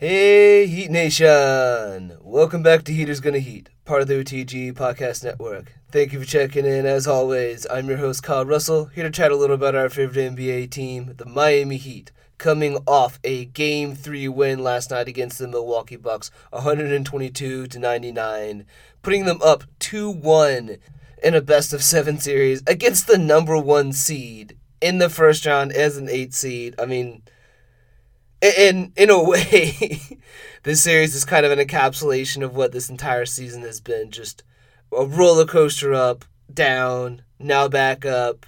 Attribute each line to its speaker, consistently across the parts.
Speaker 1: Hey, Heat Nation! Welcome back to Heaters Gonna Heat, part of the OTG Podcast Network. Thank you for checking in. As always, I'm your host, Kyle Russell, here to chat a little about our favorite NBA team, the Miami Heat, coming off a Game 3 win last night against the Milwaukee Bucks, 122 to 99, putting them up 2 1 in a best of seven series against the number one seed in the first round as an eight seed. I mean, in in a way, this series is kind of an encapsulation of what this entire season has been. Just a roller coaster up, down, now back up.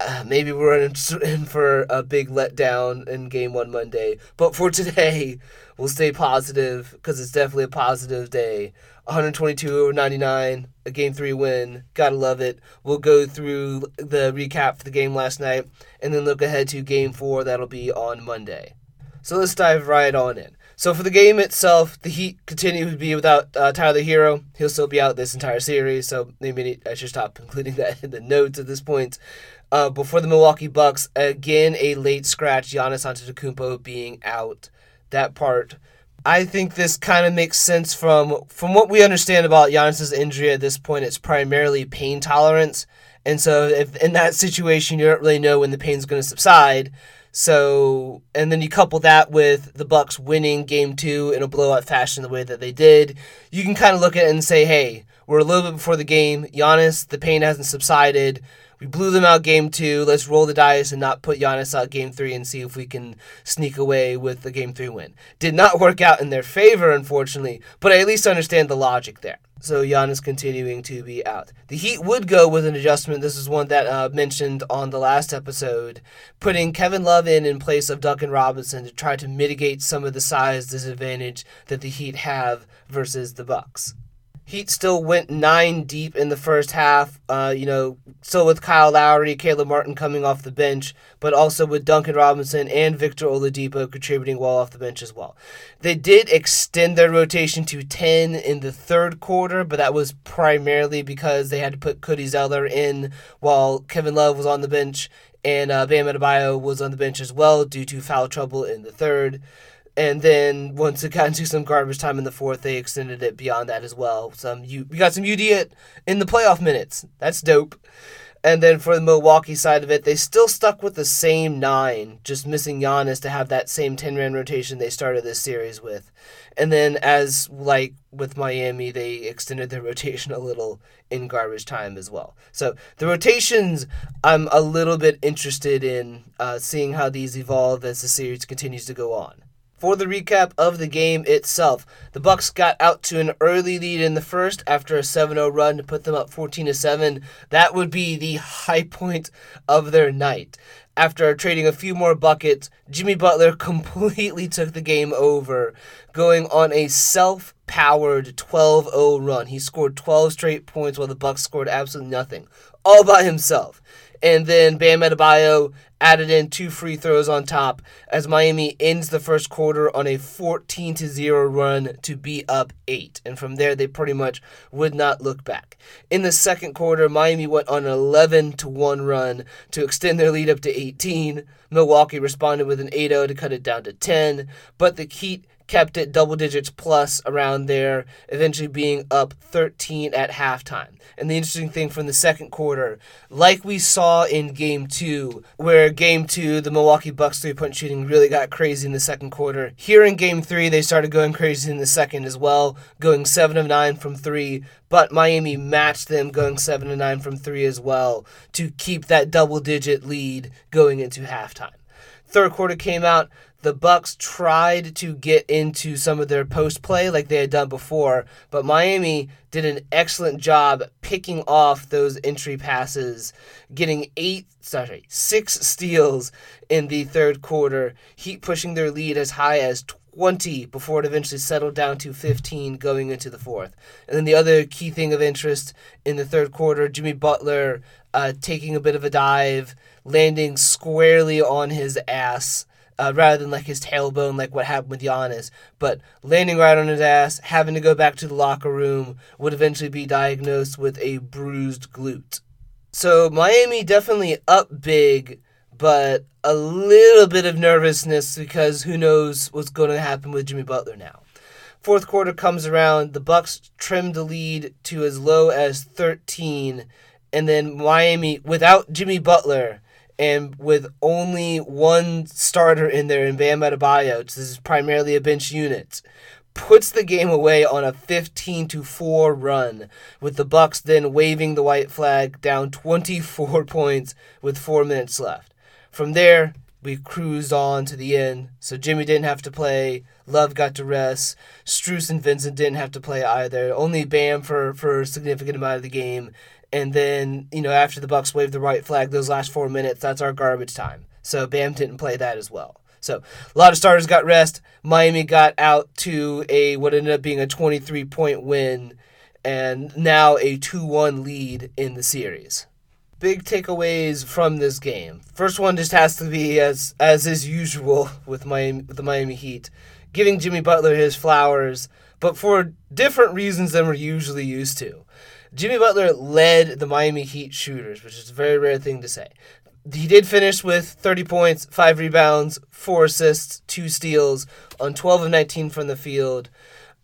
Speaker 1: Uh, maybe we're in, in for a big letdown in game one Monday. But for today, we'll stay positive because it's definitely a positive day. 122 over 99, a game three win. Gotta love it. We'll go through the recap for the game last night and then look ahead to game four. That'll be on Monday. So let's dive right on in. So for the game itself, the Heat continue to be without uh, Tyler Herro. He'll still be out this entire series, so maybe I should stop including that in the notes at this point. Uh, before the Milwaukee Bucks, again a late scratch. Giannis Antetokounmpo being out. That part, I think this kind of makes sense from from what we understand about Giannis's injury at this point. It's primarily pain tolerance, and so if in that situation you don't really know when the pain's going to subside. So, and then you couple that with the Bucks winning game two in a blowout fashion the way that they did, you can kind of look at it and say, hey, we're a little bit before the game. Giannis, the pain hasn't subsided. We blew them out game two. Let's roll the dice and not put Giannis out game three and see if we can sneak away with the game three win. Did not work out in their favor, unfortunately, but I at least understand the logic there. So Giannis continuing to be out. The Heat would go with an adjustment. This is one that uh, mentioned on the last episode, putting Kevin Love in in place of Duncan Robinson to try to mitigate some of the size disadvantage that the Heat have versus the Bucks. Heat still went nine deep in the first half. Uh, you know, still with Kyle Lowry, Caleb Martin coming off the bench, but also with Duncan Robinson and Victor Oladipo contributing well off the bench as well. They did extend their rotation to ten in the third quarter, but that was primarily because they had to put Cody Zeller in while Kevin Love was on the bench and uh, Bam Adebayo was on the bench as well due to foul trouble in the third. And then once it got into some garbage time in the fourth, they extended it beyond that as well. Some you we got some UD in the playoff minutes. That's dope. And then for the Milwaukee side of it, they still stuck with the same nine, just missing Giannis to have that same ten man rotation they started this series with. And then as like with Miami, they extended their rotation a little in garbage time as well. So the rotations, I'm a little bit interested in uh, seeing how these evolve as the series continues to go on. For the recap of the game itself, the Bucks got out to an early lead in the first after a 7-0 run to put them up 14 7. That would be the high point of their night. After trading a few more buckets, Jimmy Butler completely took the game over, going on a self-powered 12-0 run. He scored 12 straight points while the Bucks scored absolutely nothing, all by himself. And then Bam Adebayo added in two free throws on top as Miami ends the first quarter on a 14 to 0 run to be up 8 and from there they pretty much would not look back. In the second quarter Miami went on an 11 to 1 run to extend their lead up to 18. Milwaukee responded with an 8-0 to cut it down to 10, but the Heat kept it double digits plus around there, eventually being up 13 at halftime. And the interesting thing from the second quarter, like we saw in game two, where game two, the Milwaukee Bucks three point shooting really got crazy in the second quarter. Here in game three, they started going crazy in the second as well, going 7 of 9 from three. But Miami matched them going 7 of 9 from three as well to keep that double digit lead going into halftime. Third quarter came out the Bucks tried to get into some of their post play like they had done before, but Miami did an excellent job picking off those entry passes, getting eight, sorry, six steals in the third quarter, Heat pushing their lead as high as 20 before it eventually settled down to 15 going into the fourth. And then the other key thing of interest in the third quarter, Jimmy Butler uh, taking a bit of a dive, landing squarely on his ass uh, rather than like his tailbone, like what happened with Giannis. But landing right on his ass, having to go back to the locker room, would eventually be diagnosed with a bruised glute. So Miami definitely up big, but a little bit of nervousness because who knows what's going to happen with Jimmy Butler now. Fourth quarter comes around, the Bucks trim the lead to as low as 13, and then Miami without Jimmy Butler and with only one starter in there in Bam Adebayo, this is primarily a bench unit, puts the game away on a 15 to 4 run with the Bucks then waving the white flag down 24 points with 4 minutes left. From there, we cruised on to the end. So Jimmy didn't have to play. Love got to rest. Strus and Vincent didn't have to play either. Only Bam for for a significant amount of the game. And then you know after the Bucks waved the white flag, those last four minutes, that's our garbage time. So Bam didn't play that as well. So a lot of starters got rest. Miami got out to a what ended up being a 23 point win, and now a 2-1 lead in the series big takeaways from this game. First one just has to be as as is usual with Miami with the Miami Heat, giving Jimmy Butler his flowers, but for different reasons than we're usually used to. Jimmy Butler led the Miami Heat shooters, which is a very rare thing to say. He did finish with 30 points, 5 rebounds, 4 assists, 2 steals on 12 of 19 from the field,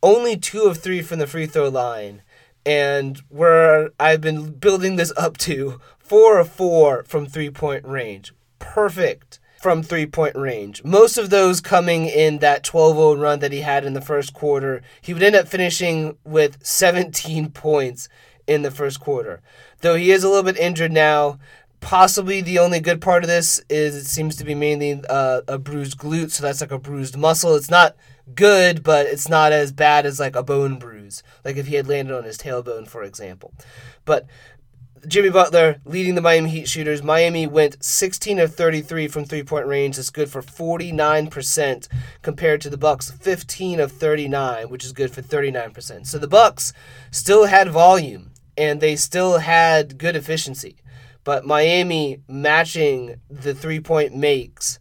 Speaker 1: only 2 of 3 from the free throw line and where I've been building this up to four of four from three point range. Perfect from three point range. Most of those coming in that 12 0 run that he had in the first quarter. He would end up finishing with 17 points in the first quarter. Though he is a little bit injured now, possibly the only good part of this is it seems to be mainly uh, a bruised glute, so that's like a bruised muscle. It's not good, but it's not as bad as like a bone bruise, like if he had landed on his tailbone, for example. But Jimmy Butler leading the Miami Heat shooters. Miami went 16 of 33 from three-point range. That's good for 49% compared to the Bucks 15 of 39, which is good for 39%. So the Bucks still had volume and they still had good efficiency. But Miami matching the three-point makes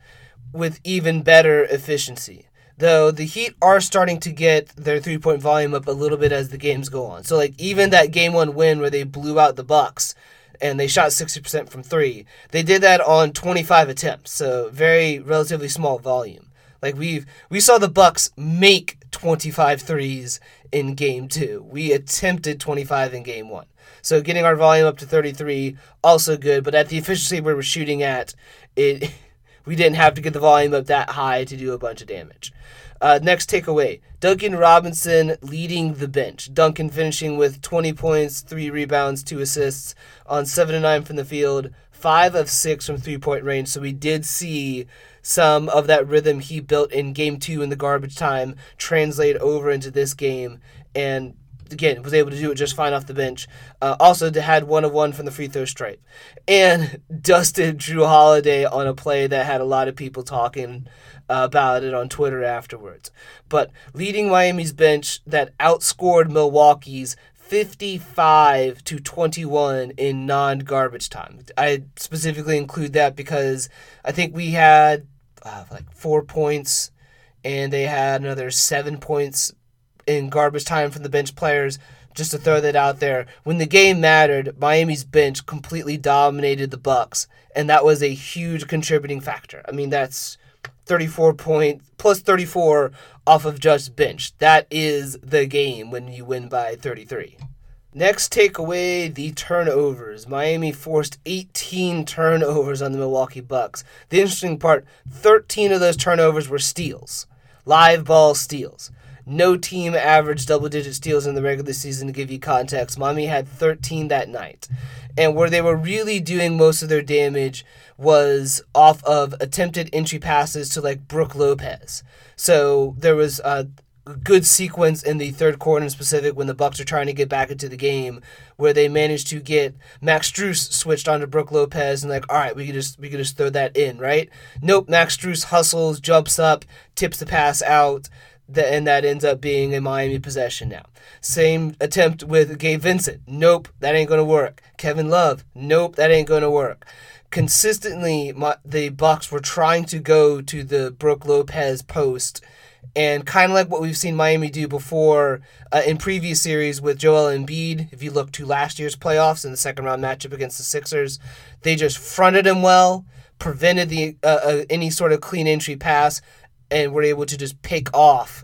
Speaker 1: with even better efficiency though the Heat are starting to get their three point volume up a little bit as the games go on. So like even that game one win where they blew out the Bucks and they shot 60% from three, they did that on 25 attempts. So very relatively small volume. Like we've we saw the Bucks make 25 threes in game 2. We attempted 25 in game 1. So getting our volume up to 33 also good, but at the efficiency we were shooting at, it we didn't have to get the volume up that high to do a bunch of damage. Uh, next takeaway Duncan Robinson leading the bench. Duncan finishing with 20 points, 3 rebounds, 2 assists on 7 9 from the field, 5 of 6 from three point range. So we did see some of that rhythm he built in game 2 in the garbage time translate over into this game. And again was able to do it just fine off the bench. Uh, also had one of one from the free throw stripe, and dusted Jrue Holiday on a play that had a lot of people talking about it on Twitter afterwards. But leading Miami's bench that outscored Milwaukee's 55 to 21 in non-garbage time. I specifically include that because I think we had uh, like 4 points and they had another 7 points in garbage time from the bench players. Just to throw that out there, when the game mattered, Miami's bench completely dominated the Bucks, and that was a huge contributing factor. I mean, that's 34 point plus 34 off of just bench. That is the game when you win by 33. Next takeaway the turnovers. Miami forced 18 turnovers on the Milwaukee Bucks. The interesting part 13 of those turnovers were steals, live ball steals. No team averaged double digit steals in the regular season to give you context. Miami had 13 that night. And where they were really doing most of their damage was off of attempted entry passes to like Brook Lopez. So there was a good sequence in the third quarter in specific when the Bucks are trying to get back into the game where they managed to get Max Strus switched onto Brook Lopez and like all right we could just we could just throw that in right nope Max Strus hustles jumps up tips the pass out and that ends up being a Miami possession now. Same attempt with Gabe Vincent. Nope, that ain't gonna work. Kevin Love. Nope, that ain't gonna work consistently my, the Bucks were trying to go to the Brook Lopez post, and kind of like what we've seen Miami do before uh, in previous series with Joel Embiid. If you look to last year's playoffs in the second round matchup against the Sixers, they just fronted him well, prevented the uh, uh, any sort of clean entry pass and we were able to just pick off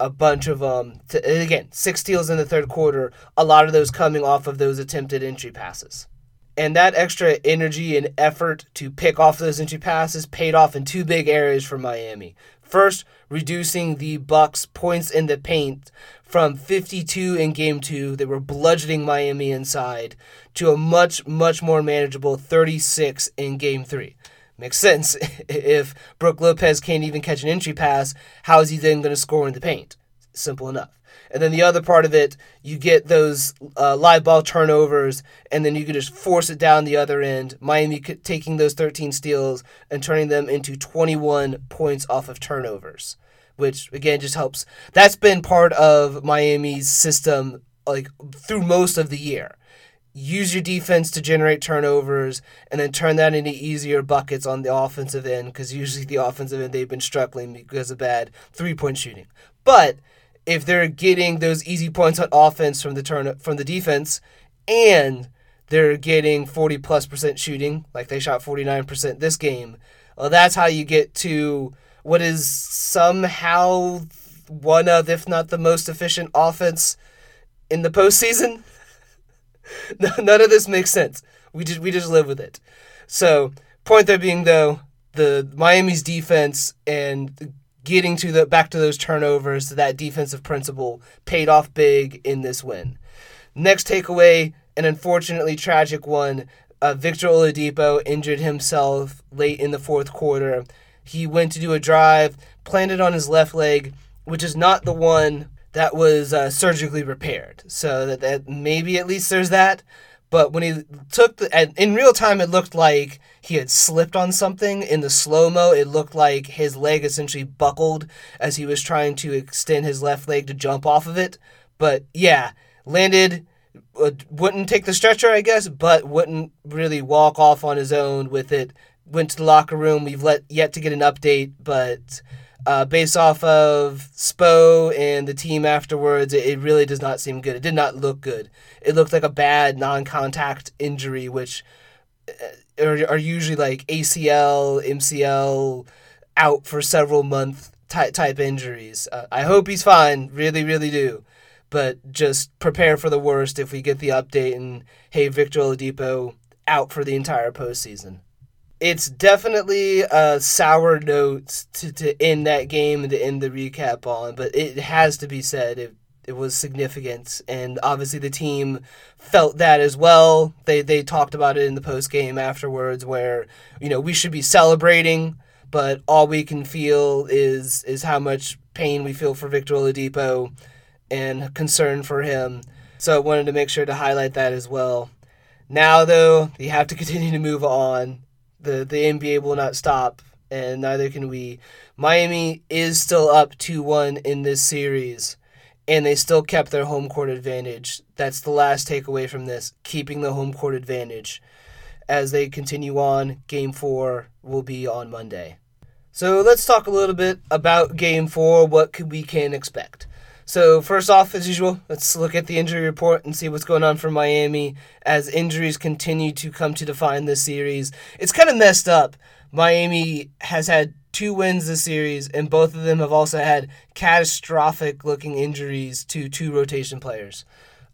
Speaker 1: a bunch of um to, again six steals in the third quarter a lot of those coming off of those attempted entry passes. And that extra energy and effort to pick off those entry passes paid off in two big areas for Miami. First reducing the bucks points in the paint from 52 in game 2 they were bludgeoning Miami inside to a much much more manageable 36 in game 3 Makes sense. if Brook Lopez can't even catch an entry pass, how is he then going to score in the paint? Simple enough. And then the other part of it, you get those uh, live ball turnovers, and then you can just force it down the other end. Miami taking those 13 steals and turning them into 21 points off of turnovers, which again just helps. That's been part of Miami's system like through most of the year use your defense to generate turnovers and then turn that into easier buckets on the offensive end because usually the offensive end they've been struggling because of bad three point shooting. But if they're getting those easy points on offense from the turn from the defense and they're getting 40 plus percent shooting, like they shot 49% this game, well, that's how you get to what is somehow one of, if not the most efficient offense in the postseason. None of this makes sense. We just we just live with it. So point there being though the Miami's defense and getting to the back to those turnovers, that defensive principle paid off big in this win. Next takeaway, an unfortunately tragic one. Uh, Victor Oladipo injured himself late in the fourth quarter. He went to do a drive, planted on his left leg, which is not the one that was uh, surgically repaired. So that, that maybe at least there's that. But when he took the, in real time, it looked like he had slipped on something. In the slow mo, it looked like his leg essentially buckled as he was trying to extend his left leg to jump off of it. But yeah, landed, uh, wouldn't take the stretcher, I guess, but wouldn't really walk off on his own with it. Went to the locker room. We've let yet to get an update, but uh, based off of Spo and the team afterwards, it, really does not seem good. It did not look good. It looked like a bad non-contact injury, which uh, are, are usually like ACL, MCL, out for several month type type injuries. Uh, I hope he's fine. Really, really do. But just prepare for the worst if we get the update and hey, Victor Oladipo out for the entire postseason it's definitely a sour note to, to end that game and to end the recap on, but it has to be said it, it was significant, and obviously the team felt that as well. They they talked about it in the post game afterwards, where you know we should be celebrating, but all we can feel is is how much pain we feel for Victor Oladipo and concern for him. So I wanted to make sure to highlight that as well. Now though, you have to continue to move on the the NBA will not stop, and neither can we. Miami is still up two one in this series, and they still kept their home court advantage. That's the last takeaway from this: keeping the home court advantage. As they continue on, Game Four will be on Monday. So let's talk a little bit about Game Four. What we can expect. So, first off, as usual, let's look at the injury report and see what's going on for Miami as injuries continue to come to define this series. It's kind of messed up. Miami has had two wins this series, and both of them have also had catastrophic looking injuries to two rotation players.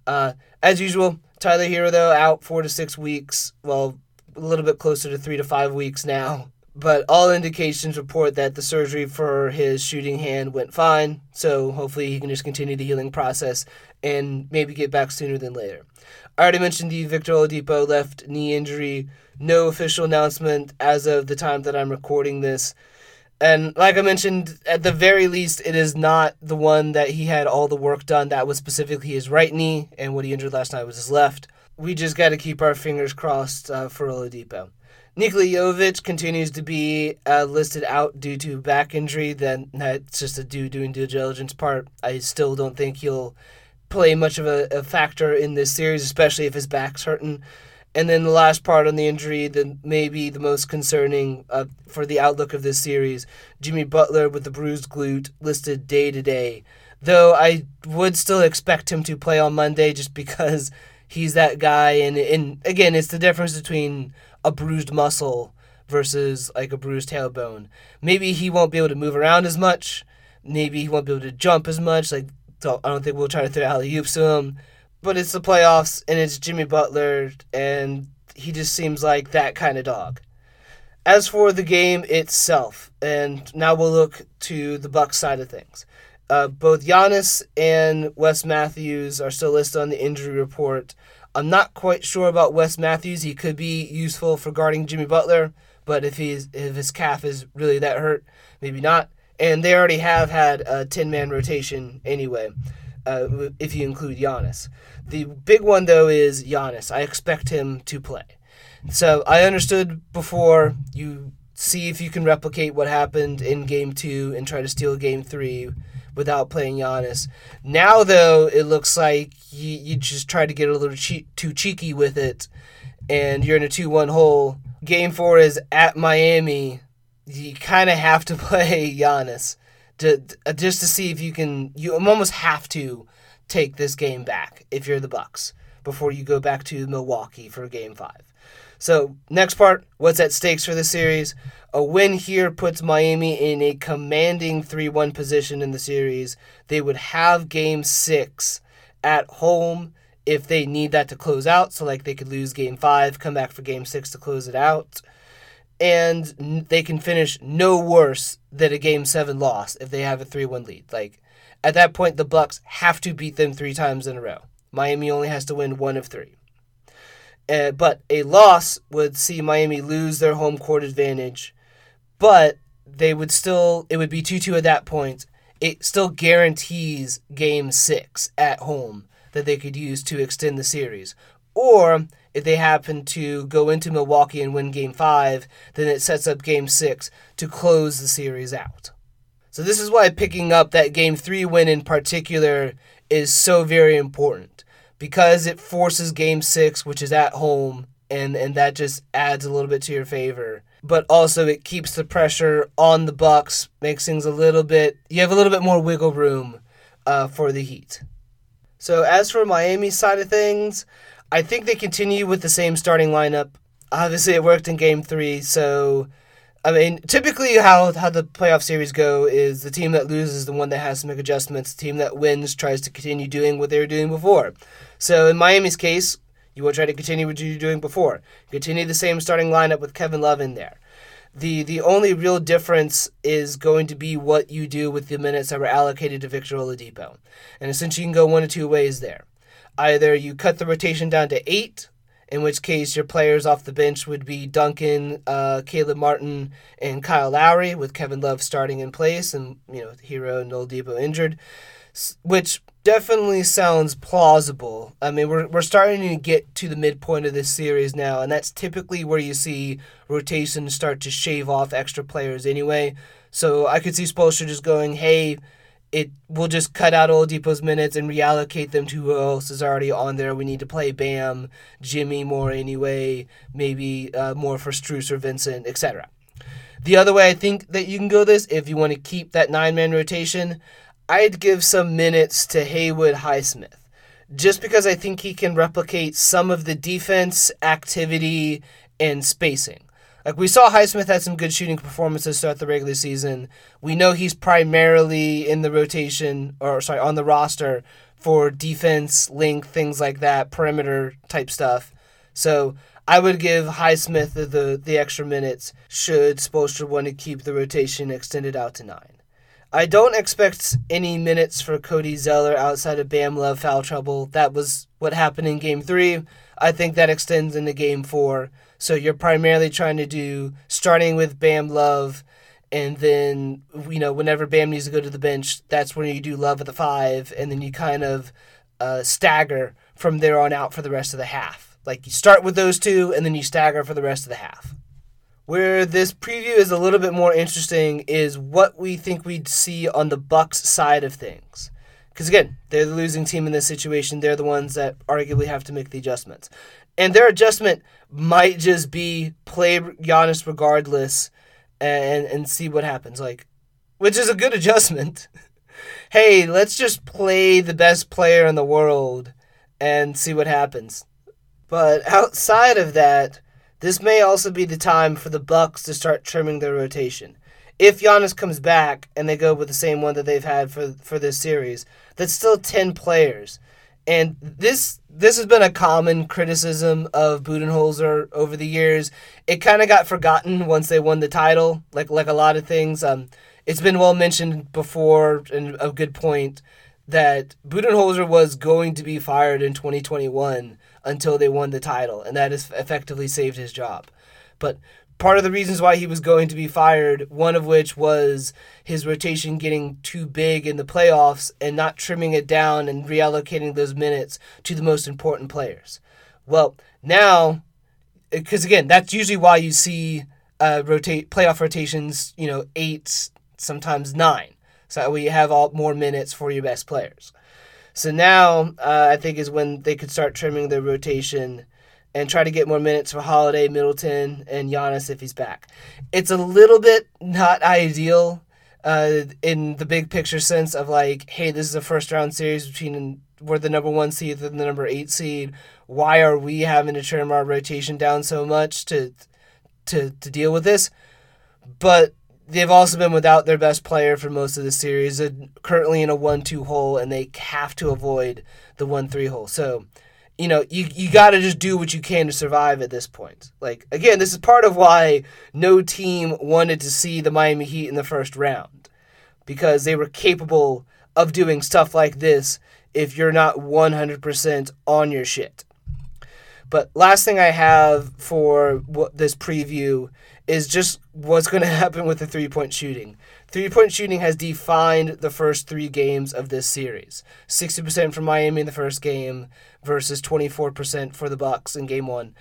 Speaker 1: Uh, as usual, Tyler Herro, though, out four to six weeks. Well, a little bit closer to three to five weeks now but all indications report that the surgery for his shooting hand went fine. So hopefully he can just continue the healing process and maybe get back sooner than later. I already mentioned the Victor Oladipo left knee injury. No official announcement as of the time that I'm recording this. And like I mentioned, at the very least, it is not the one that he had all the work done. That was specifically his right knee, and what he injured last night was his left. We just got to keep our fingers crossed uh, for Oladipo. Nikola Jovic continues to be uh, listed out due to back injury. Then that's just a due doing due diligence part. I still don't think he'll play much of a, a, factor in this series, especially if his back's hurting. And then the last part on the injury, that may be the most concerning uh, for the outlook of this series, Jimmy Butler with the bruised glute listed day to day. Though I would still expect him to play on Monday just because he's that guy. And, and again, it's the difference between a bruised muscle versus like a bruised tailbone. Maybe he won't be able to move around as much. Maybe he won't be able to jump as much. Like so I don't think we'll try to throw alley oops to him. But it's the playoffs and it's Jimmy Butler and he just seems like that kind of dog. As for the game itself, and now we'll look to the Bucks side of things. Uh, both Giannis and Wes Matthews are still listed on the injury report. I'm not quite sure about Wes Matthews. He could be useful for guarding Jimmy Butler, but if he's if his calf is really that hurt, maybe not. And they already have had a 10 man rotation anyway, uh, if you include Giannis. The big one, though, is Giannis. I expect him to play. So I understood before you see if you can replicate what happened in game two and try to steal game three without playing Giannis. Now, though, it looks like you, you just try to get a little che- too cheeky with it and you're in a 2 1 hole. Game four is at Miami. You kind of have to play Giannis to, uh, just to see if you can. You almost have to take this game back if you're the Bucks before you go back to Milwaukee for game five. So, next part, what's at stakes for the series? A win here puts Miami in a commanding 3 1 position in the series. They would have game six at home if they need that to close out. So, like, they could lose game five, come back for game six to close it out. And they can finish no worse than a game seven loss if they have a 3 1 lead. Like, at that point, the Bucks have to beat them three times in a row. Miami only has to win one of three. Uh, but a loss would see Miami lose their home court advantage, but they would still, it would be 2 2 at that point. It still guarantees game six at home that they could use to extend the series. Or if they happen to go into Milwaukee and win game five, then it sets up game six to close the series out. So, this is why picking up that game three win in particular is so very important because it forces game six, which is at home, and, and that just adds a little bit to your favor. But also it keeps the pressure on the Bucks, makes things a little bit you have a little bit more wiggle room uh, for the Heat. So as for Miami's side of things, I think they continue with the same starting lineup. Obviously, it worked in Game Three, so I mean, typically how how the playoff series go is the team that loses the one that has to make adjustments. The team that wins tries to continue doing what they were doing before. So in Miami's case, you will try to continue what you were doing before. Continue the same starting lineup with Kevin Love in there. The the only real difference is going to be what you do with the minutes that were allocated to Victor Oladipo. And essentially you can go one of two ways there. Either you cut the rotation down to eight, in which case your players off the bench would be Duncan, uh, Caleb Martin, and Kyle Lowry, with Kevin Love starting in place, and you know Herro and Oladipo injured, which definitely sounds plausible. I mean, we're, we're starting to get to the midpoint of this series now, and that's typically where you see rotations start to shave off extra players anyway. So I could see Spoelstra just going, hey, it we'll just cut out Oladipo's minutes and reallocate them to who else is already on there. We need to play Bam, Jimmy more anyway, maybe uh, more for Strus or Vincent, etc. The other way I think that you can go this, if you want to keep that nine man rotation, I'd give some minutes to Haywood Highsmith. Just because I think he can replicate some of the defense, activity, and spacing. Like we saw Highsmith had some good shooting performances throughout the regular season. We know he's primarily in the rotation or sorry, on the roster for defense, length, things like that, perimeter type stuff. So I would give Highsmith the, the, extra minutes should Spoelstra want to keep the rotation extended out to nine. I don't expect any minutes for Cody Zeller outside of Bam Love foul trouble. That was what happened in game three. I think that extends into game four. So you're primarily trying to do starting with Bam Love, and then you know whenever Bam needs to go to the bench, that's when you do Love at the five, and then you kind of uh, stagger from there on out for the rest of the half. Like you start with those two, and then you stagger for the rest of the half. Where this preview is a little bit more interesting is what we think we'd see on the Bucks side of things. Because again, they're the losing team in this situation. They're the ones that arguably have to make the adjustments. And their adjustment might just be play Giannis regardless and and see what happens. Like which is a good adjustment. hey, let's just play the best player in the world and see what happens. But outside of that, this may also be the time for the Bucks to start trimming their rotation. If Giannis comes back and they go with the same one that they've had for for this series, that's still ten players. And this this has been a common criticism of Budenholzer over the years. It kind of got forgotten once they won the title, like like a lot of things. Um, it's been well mentioned before, and a good point that Budenholzer was going to be fired in 2021 until they won the title, and that has effectively saved his job. But part of the reasons why he was going to be fired, one of which was his rotation getting too big in the playoffs and not trimming it down and reallocating those minutes to the most important players. Well, now, because again, that's usually why you see uh, rotate playoff rotations, you know, eight, sometimes nine. So way have all more minutes for your best players. So now uh, I think is when they could start trimming their rotation and try to get more minutes for Holiday, Middleton, and Giannis if he's back. It's a little bit not ideal uh, in the big picture sense of like, hey, this is a first round series between we're the number one seed and the number eight seed. Why are we having to trim our rotation down so much to to to deal with this? But they've also been without their best player for most of the series. They're currently in a one-two hole, and they have to avoid the one-three hole. So you know, you, you got to just do what you can to survive at this point. Like, again, this is part of why no team wanted to see the Miami Heat in the first round because they were capable of doing stuff like this if you're not 100% on your shit. But last thing I have for this preview is just what's going to happen with the three point shooting. Three point shooting has defined the first three games of this series 60% from Miami in the first game, versus 24% for the Bucks in game 1.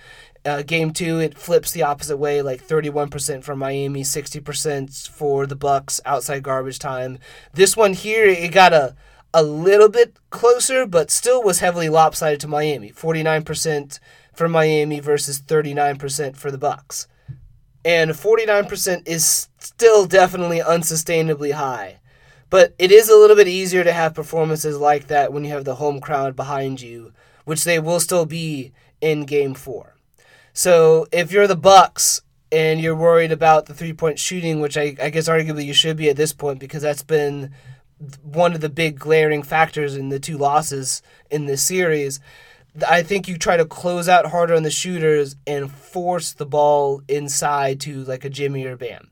Speaker 1: Uh, game 2 it flips the opposite way like 31% for Miami, 60% for the Bucks outside garbage time. This one here it got a a little bit closer but still was heavily lopsided to Miami. 49% for Miami versus 39% for the Bucks. And 49% is still definitely unsustainably high. But it is a little bit easier to have performances like that when you have the home crowd behind you which they will still be in game four. So if you're the Bucks and you're worried about the three point shooting, which I, I guess arguably you should be at this point because that's been one of the big glaring factors in the two losses in this series. I think you try to close out harder on the shooters and force the ball inside to like a Jimmy or Bam.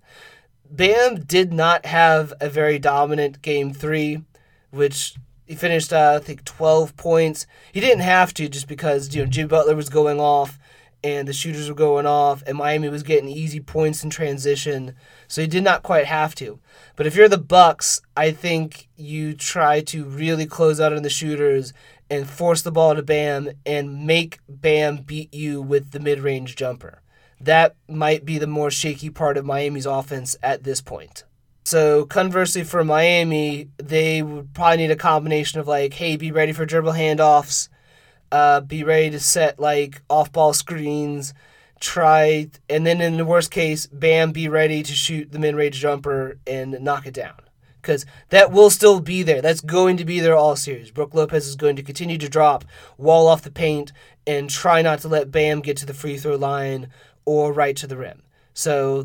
Speaker 1: Bam did not have a very dominant game three, which he finished, uh, I think, 12 points. He didn't have to just because, you know, Jimmy Butler was going off and the shooters were going off and Miami was getting easy points in transition. So he did not quite have to. But if you're the Bucks, I think you try to really close out on the shooters and force the ball to Bam and make Bam beat you with the mid-range jumper. That might be the more shaky part of Miami's offense at this point. So conversely for Miami, they would probably need a combination of like, hey, be ready for dribble handoffs, uh, be ready to set like off ball screens, try and then in the worst case, bam, be ready to shoot the mid range jumper and knock it down. Because that will still be there. That's going to be there all series. Brook Lopez is going to continue to drop, wall off the paint, and try not to let Bam get to the free throw line or right to the rim. So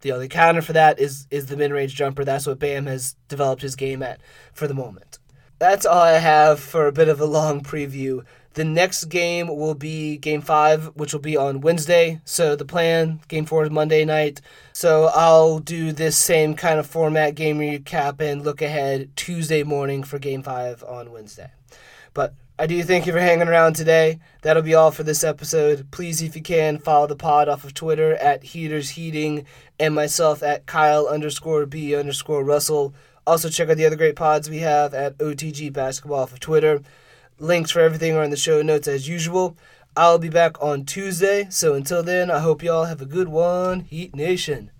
Speaker 1: the only counter for that is is the mid range jumper. That's what Bam has developed his game at for the moment. That's all I have for a bit of a long preview. The next game will be game five, which will be on Wednesday. So the plan, game four is Monday night. So I'll do this same kind of format game recap and look ahead Tuesday morning for game five on Wednesday. But I do thank you for hanging around today. That'll be all for this episode. Please, if you can, follow the pod off of Twitter at Heaters Heating and myself at Kyle underscore B underscore Russell. Also, check out the other great pods we have at OTG Basketball off of Twitter. Links for everything are in the show notes as usual. I'll be back on Tuesday. So until then, I hope y'all have a good one, Heat Nation.